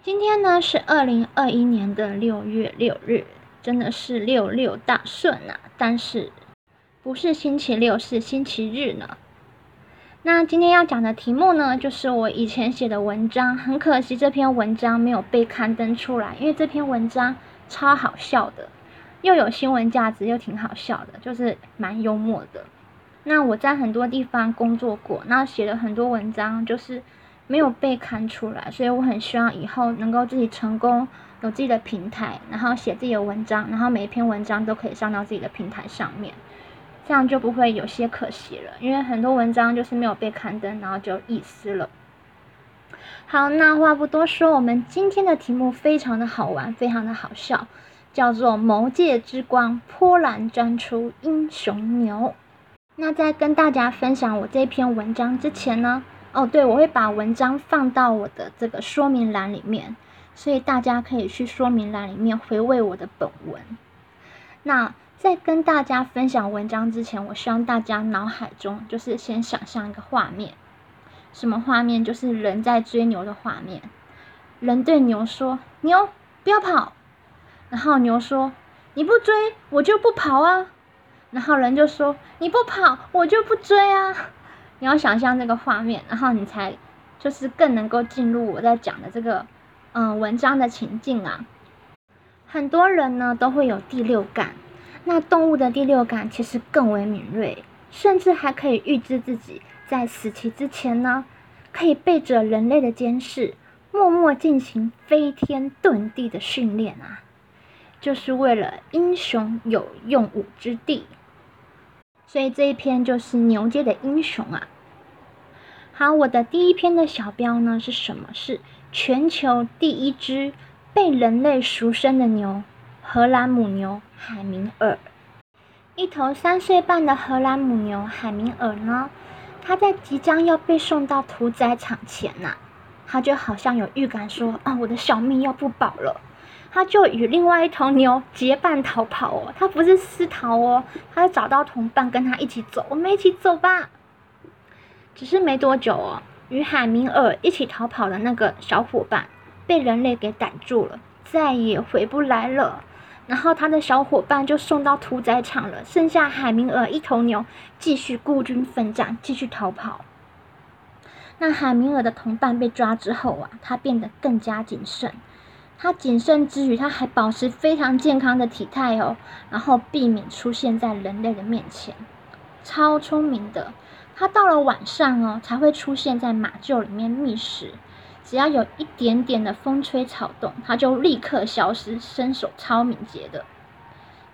今天呢是二零二一年的六月六日，真的是六六大顺啊！但是不是星期六，是星期日呢。那今天要讲的题目呢，就是我以前写的文章，很可惜这篇文章没有被刊登出来，因为这篇文章超好笑的，又有新闻价值，又挺好笑的，就是蛮幽默的。那我在很多地方工作过，那写了很多文章，就是。没有被看出来，所以我很希望以后能够自己成功，有自己的平台，然后写自己的文章，然后每一篇文章都可以上到自己的平台上面，这样就不会有些可惜了。因为很多文章就是没有被刊登，然后就遗失了。好，那话不多说，我们今天的题目非常的好玩，非常的好笑，叫做“魔界之光，波澜钻出英雄牛”。那在跟大家分享我这篇文章之前呢？哦，对，我会把文章放到我的这个说明栏里面，所以大家可以去说明栏里面回味我的本文。那在跟大家分享文章之前，我希望大家脑海中就是先想象一个画面，什么画面？就是人在追牛的画面。人对牛说：“牛，不要跑。”然后牛说：“你不追，我就不跑啊。”然后人就说：“你不跑，我就不追啊。”你要想象这个画面，然后你才就是更能够进入我在讲的这个嗯文章的情境啊。很多人呢都会有第六感，那动物的第六感其实更为敏锐，甚至还可以预知自己在死期之前呢，可以背着人类的监视，默默进行飞天遁地的训练啊，就是为了英雄有用武之地。所以这一篇就是牛界的英雄啊。好，我的第一篇的小标呢是什么？是全球第一只被人类赎生的牛——荷兰母牛海明尔。一头三岁半的荷兰母牛海明尔呢，它在即将要被送到屠宰场前呐，它就好像有预感说：“啊，我的小命要不保了。”他就与另外一头牛结伴逃跑哦，他不是私逃哦，他就找到同伴跟他一起走，我们一起走吧。只是没多久哦，与海明尔一起逃跑的那个小伙伴被人类给逮住了，再也回不来了。然后他的小伙伴就送到屠宰场了，剩下海明尔一头牛继续孤军奋战，继续逃跑。那海明尔的同伴被抓之后啊，他变得更加谨慎。他谨慎之余，他还保持非常健康的体态哦，然后避免出现在人类的面前。超聪明的，他到了晚上哦，才会出现在马厩里面觅食。只要有一点点的风吹草动，他就立刻消失，身手超敏捷的。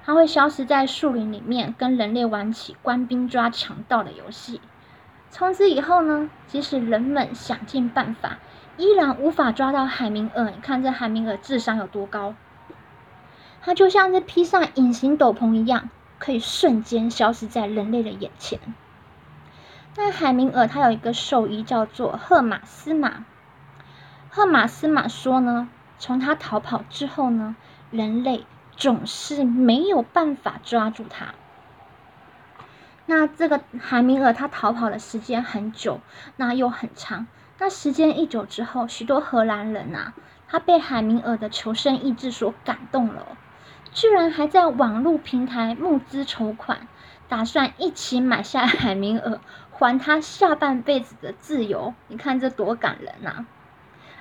他会消失在树林里面，跟人类玩起官兵抓强盗的游戏。从此以后呢，即使人们想尽办法。依然无法抓到海明尔，你看这海明尔智商有多高？他就像是披上隐形斗篷一样，可以瞬间消失在人类的眼前。那海明尔他有一个兽医叫做赫马斯马，赫马斯马说呢，从他逃跑之后呢，人类总是没有办法抓住他。那这个海明尔他逃跑的时间很久，那又很长。那时间一久之后，许多荷兰人呐，他被海明尔的求生意志所感动了，居然还在网络平台募资筹款，打算一起买下海明尔，还他下半辈子的自由。你看这多感人呐！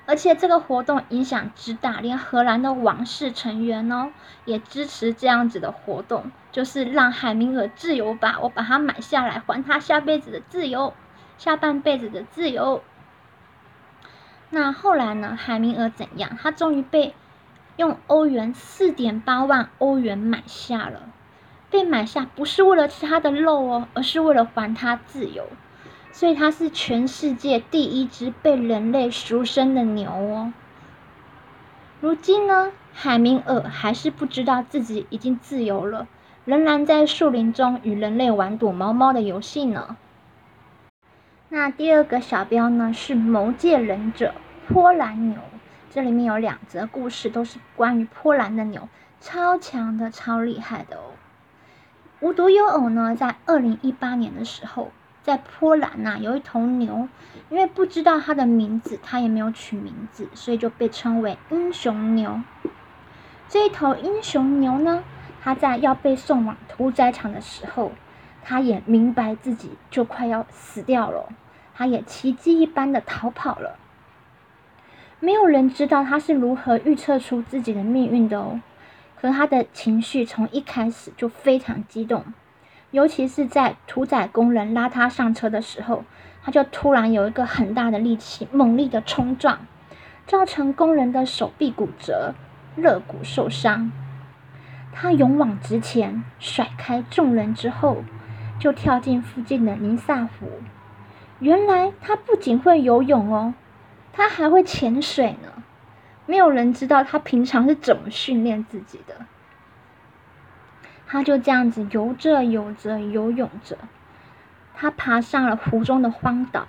而且这个活动影响之大，连荷兰的王室成员哦，也支持这样子的活动，就是让海明尔自由吧，我把他买下来，还他下辈子的自由，下半辈子的自由。那后来呢？海明尔怎样？他终于被用欧元四点八万欧元买下了。被买下不是为了吃他的肉哦，而是为了还他自由。所以他是全世界第一只被人类赎生的牛哦。如今呢，海明尔还是不知道自己已经自由了，仍然在树林中与人类玩躲猫猫的游戏呢。那第二个小标呢是谋界忍者。波兰牛，这里面有两则故事，都是关于波兰的牛，超强的、超厉害的哦。无独有偶呢，在二零一八年的时候，在波兰呐有一头牛，因为不知道它的名字，它也没有取名字，所以就被称为英雄牛。这一头英雄牛呢，它在要被送往屠宰场的时候，它也明白自己就快要死掉了，它也奇迹一般的逃跑了。没有人知道他是如何预测出自己的命运的哦。可他的情绪从一开始就非常激动，尤其是在屠宰工人拉他上车的时候，他就突然有一个很大的力气，猛力的冲撞，造成工人的手臂骨折、肋骨受伤。他勇往直前，甩开众人之后，就跳进附近的尼萨湖。原来他不仅会游泳哦。他还会潜水呢，没有人知道他平常是怎么训练自己的。他就这样子游着游着游泳着，他爬上了湖中的荒岛。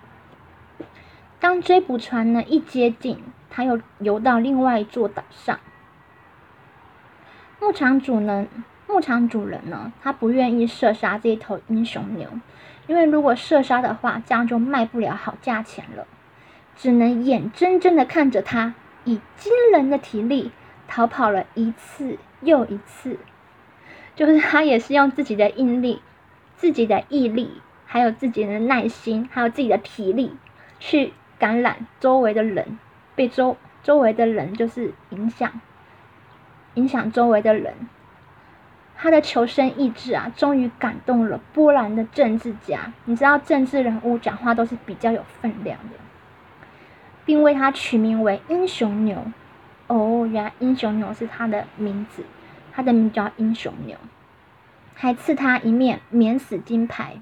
当追捕船呢一接近，他又游到另外一座岛上。牧场主呢，牧场主人呢，他不愿意射杀这一头英雄牛，因为如果射杀的话，这样就卖不了好价钱了。只能眼睁睁的看着他以惊人的体力逃跑了一次又一次，就是他也是用自己的毅力、自己的毅力，还有自己的耐心，还有自己的体力去感染周围的人，被周周围的人就是影响，影响周围的人。他的求生意志啊，终于感动了波兰的政治家。你知道，政治人物讲话都是比较有分量的。并为他取名为英雄牛。哦，原来英雄牛是他的名字，他的名叫英雄牛，还赐他一面免死金牌。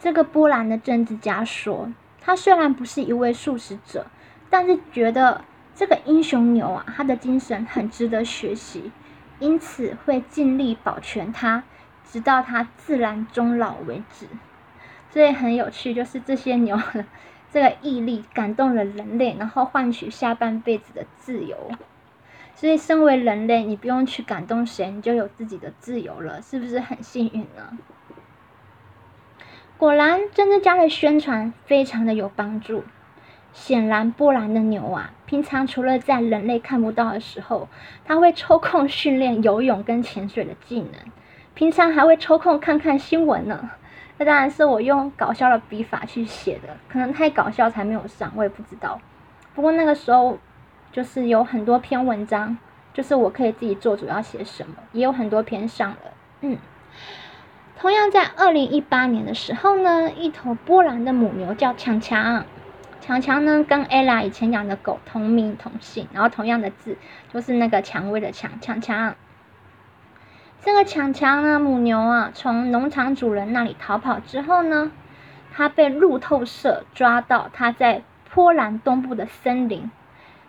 这个波兰的政治家说，他虽然不是一位素食者，但是觉得这个英雄牛啊，他的精神很值得学习，因此会尽力保全他，直到他自然终老为止。所以很有趣，就是这些牛。这个毅力感动了人类，然后换取下半辈子的自由。所以，身为人类，你不用去感动谁，你就有自己的自由了，是不是很幸运呢？果然，政治家的宣传非常的有帮助。显然，波兰的牛啊，平常除了在人类看不到的时候，他会抽空训练游泳跟潜水的技能，平常还会抽空看看新闻呢。那当然是我用搞笑的笔法去写的，可能太搞笑才没有上，我也不知道。不过那个时候就是有很多篇文章，就是我可以自己做主要写什么，也有很多篇上了。嗯，同样在二零一八年的时候呢，一头波兰的母牛叫强强，强强呢跟 ella 以前养的狗同名同姓，然后同样的字，就是那个蔷薇的强强强。这个强强呢，母牛啊，从农场主人那里逃跑之后呢，它被路透社抓到，它在波兰东部的森林，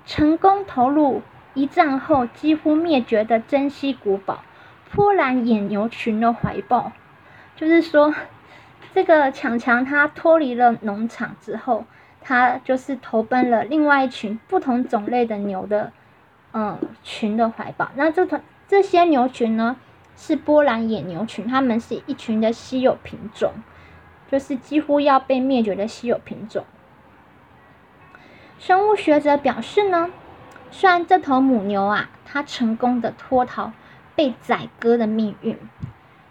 成功投入一战后几乎灭绝的珍稀古堡——波兰野牛群的怀抱。就是说，这个强强它脱离了农场之后，它就是投奔了另外一群不同种类的牛的，嗯，群的怀抱。那这团这些牛群呢？是波兰野牛群，它们是一群的稀有品种，就是几乎要被灭绝的稀有品种。生物学者表示呢，虽然这头母牛啊，它成功的脱逃被宰割的命运，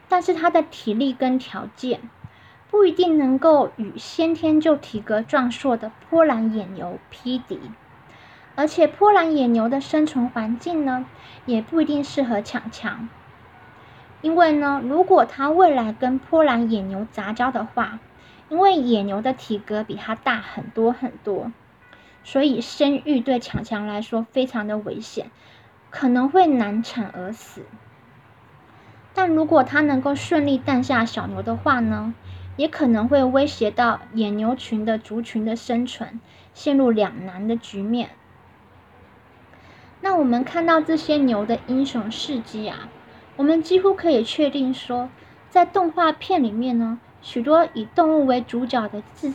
但是它的体力跟条件不一定能够与先天就体格壮硕的波兰野牛匹敌，而且波兰野牛的生存环境呢，也不一定适合抢强。因为呢，如果它未来跟波兰野牛杂交的话，因为野牛的体格比它大很多很多，所以生育对强强来说非常的危险，可能会难产而死。但如果它能够顺利诞下小牛的话呢，也可能会威胁到野牛群的族群的生存，陷入两难的局面。那我们看到这些牛的英雄事迹啊。我们几乎可以确定说，在动画片里面呢，许多以动物为主角的智，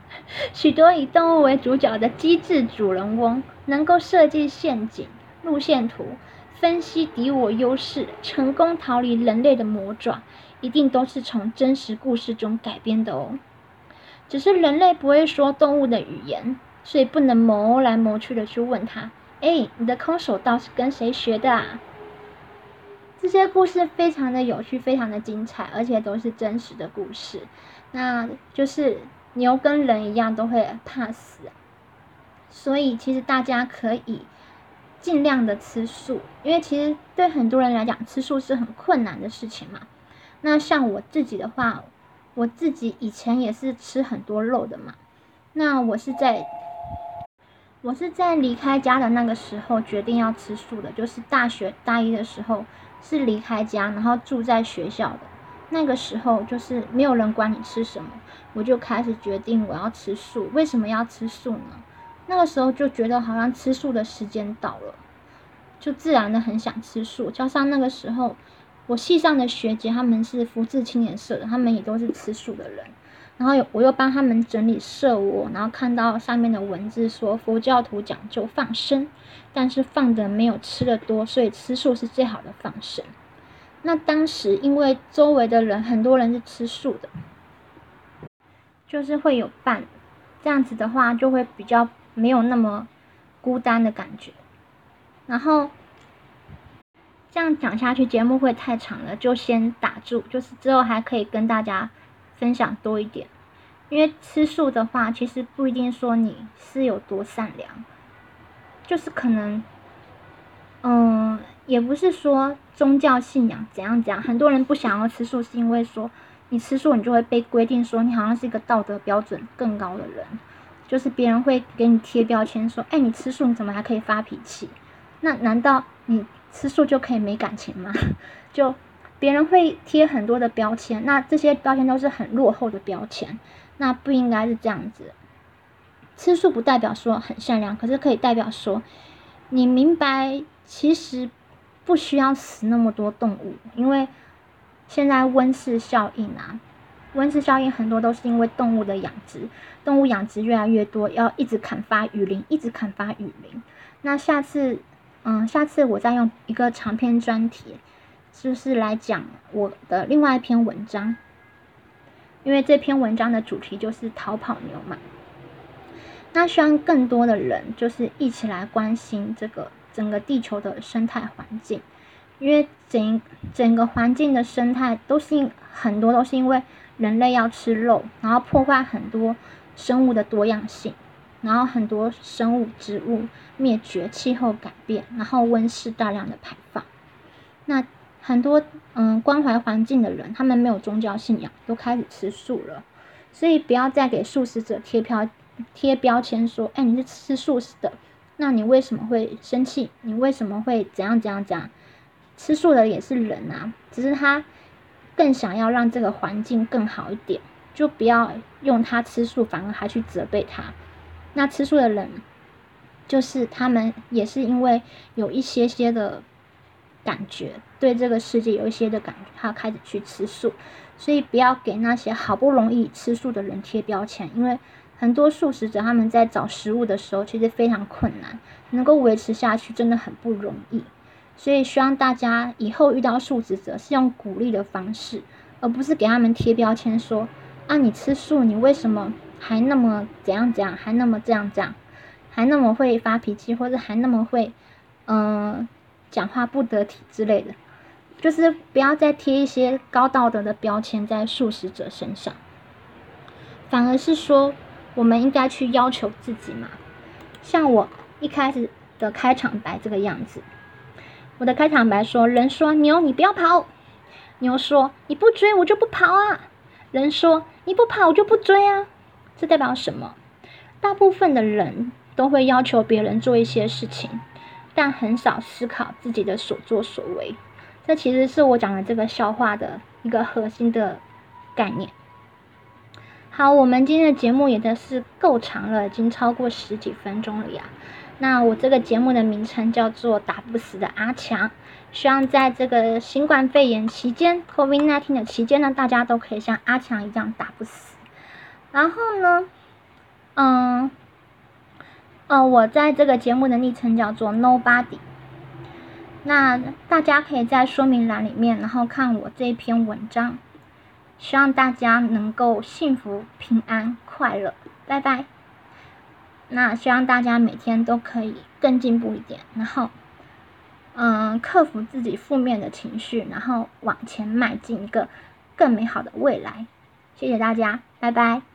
许多以动物为主角的机智主人翁，能够设计陷阱、路线图、分析敌我优势，成功逃离人类的魔爪，一定都是从真实故事中改编的哦。只是人类不会说动物的语言，所以不能谋来谋去的去问他。哎，你的空手道是跟谁学的啊？这些故事非常的有趣，非常的精彩，而且都是真实的故事。那就是牛跟人一样都会怕死，所以其实大家可以尽量的吃素，因为其实对很多人来讲，吃素是很困难的事情嘛。那像我自己的话，我自己以前也是吃很多肉的嘛。那我是在我是在离开家的那个时候决定要吃素的，就是大学大一的时候是离开家，然后住在学校的。那个时候就是没有人管你吃什么，我就开始决定我要吃素。为什么要吃素呢？那个时候就觉得好像吃素的时间到了，就自然的很想吃素。加上那个时候我系上的学姐他们是福智青年社的，他们也都是吃素的人。然后我又帮他们整理社窝，然后看到上面的文字说佛教徒讲究放生，但是放的没有吃的多，所以吃素是最好的放生。那当时因为周围的人很多人是吃素的，就是会有伴，这样子的话就会比较没有那么孤单的感觉。然后这样讲下去节目会太长了，就先打住，就是之后还可以跟大家分享多一点。因为吃素的话，其实不一定说你是有多善良，就是可能，嗯。也不是说宗教信仰怎样怎样，很多人不想要吃素，是因为说你吃素，你就会被规定说你好像是一个道德标准更高的人，就是别人会给你贴标签说，哎，你吃素你怎么还可以发脾气？那难道你吃素就可以没感情吗？就别人会贴很多的标签，那这些标签都是很落后的标签，那不应该是这样子。吃素不代表说很善良，可是可以代表说你明白其实。不需要死那么多动物，因为现在温室效应啊，温室效应很多都是因为动物的养殖，动物养殖越来越多，要一直砍伐雨林，一直砍伐雨林。那下次，嗯，下次我再用一个长篇专题，就是来讲我的另外一篇文章，因为这篇文章的主题就是逃跑牛嘛。那希望更多的人就是一起来关心这个。整个地球的生态环境，因为整整个环境的生态都是因很多都是因为人类要吃肉，然后破坏很多生物的多样性，然后很多生物植物灭绝，气候改变，然后温室大量的排放。那很多嗯关怀环境的人，他们没有宗教信仰，都开始吃素了。所以不要再给素食者贴标贴标签说，哎，你是吃素食的。那你为什么会生气？你为什么会怎样怎样讲？吃素的也是人啊，只是他更想要让这个环境更好一点，就不要用他吃素，反而还去责备他。那吃素的人，就是他们也是因为有一些些的感觉，对这个世界有一些的感觉，他开始去吃素。所以不要给那些好不容易吃素的人贴标签，因为。很多素食者他们在找食物的时候，其实非常困难，能够维持下去真的很不容易。所以希望大家以后遇到素食者是用鼓励的方式，而不是给他们贴标签说啊，你吃素，你为什么还那么怎样怎样，还那么这样这样，还那么会发脾气，或者还那么会嗯讲话不得体之类的，就是不要再贴一些高道德的标签在素食者身上，反而是说。我们应该去要求自己嘛，像我一开始的开场白这个样子，我的开场白说：人说牛你不要跑，牛说你不追我就不跑啊，人说你不跑我就不追啊，这代表什么？大部分的人都会要求别人做一些事情，但很少思考自己的所作所为。这其实是我讲的这个笑话的一个核心的概念。好，我们今天的节目也真是够长了，已经超过十几分钟了呀。那我这个节目的名称叫做“打不死的阿强”，希望在这个新冠肺炎期间 （COVID-19 的期间）呢，大家都可以像阿强一样打不死。然后呢，嗯，嗯，我在这个节目的昵称叫做 Nobody。那大家可以在说明栏里面，然后看我这篇文章。希望大家能够幸福、平安、快乐。拜拜。那希望大家每天都可以更进步一点，然后，嗯，克服自己负面的情绪，然后往前迈进一个更美好的未来。谢谢大家，拜拜。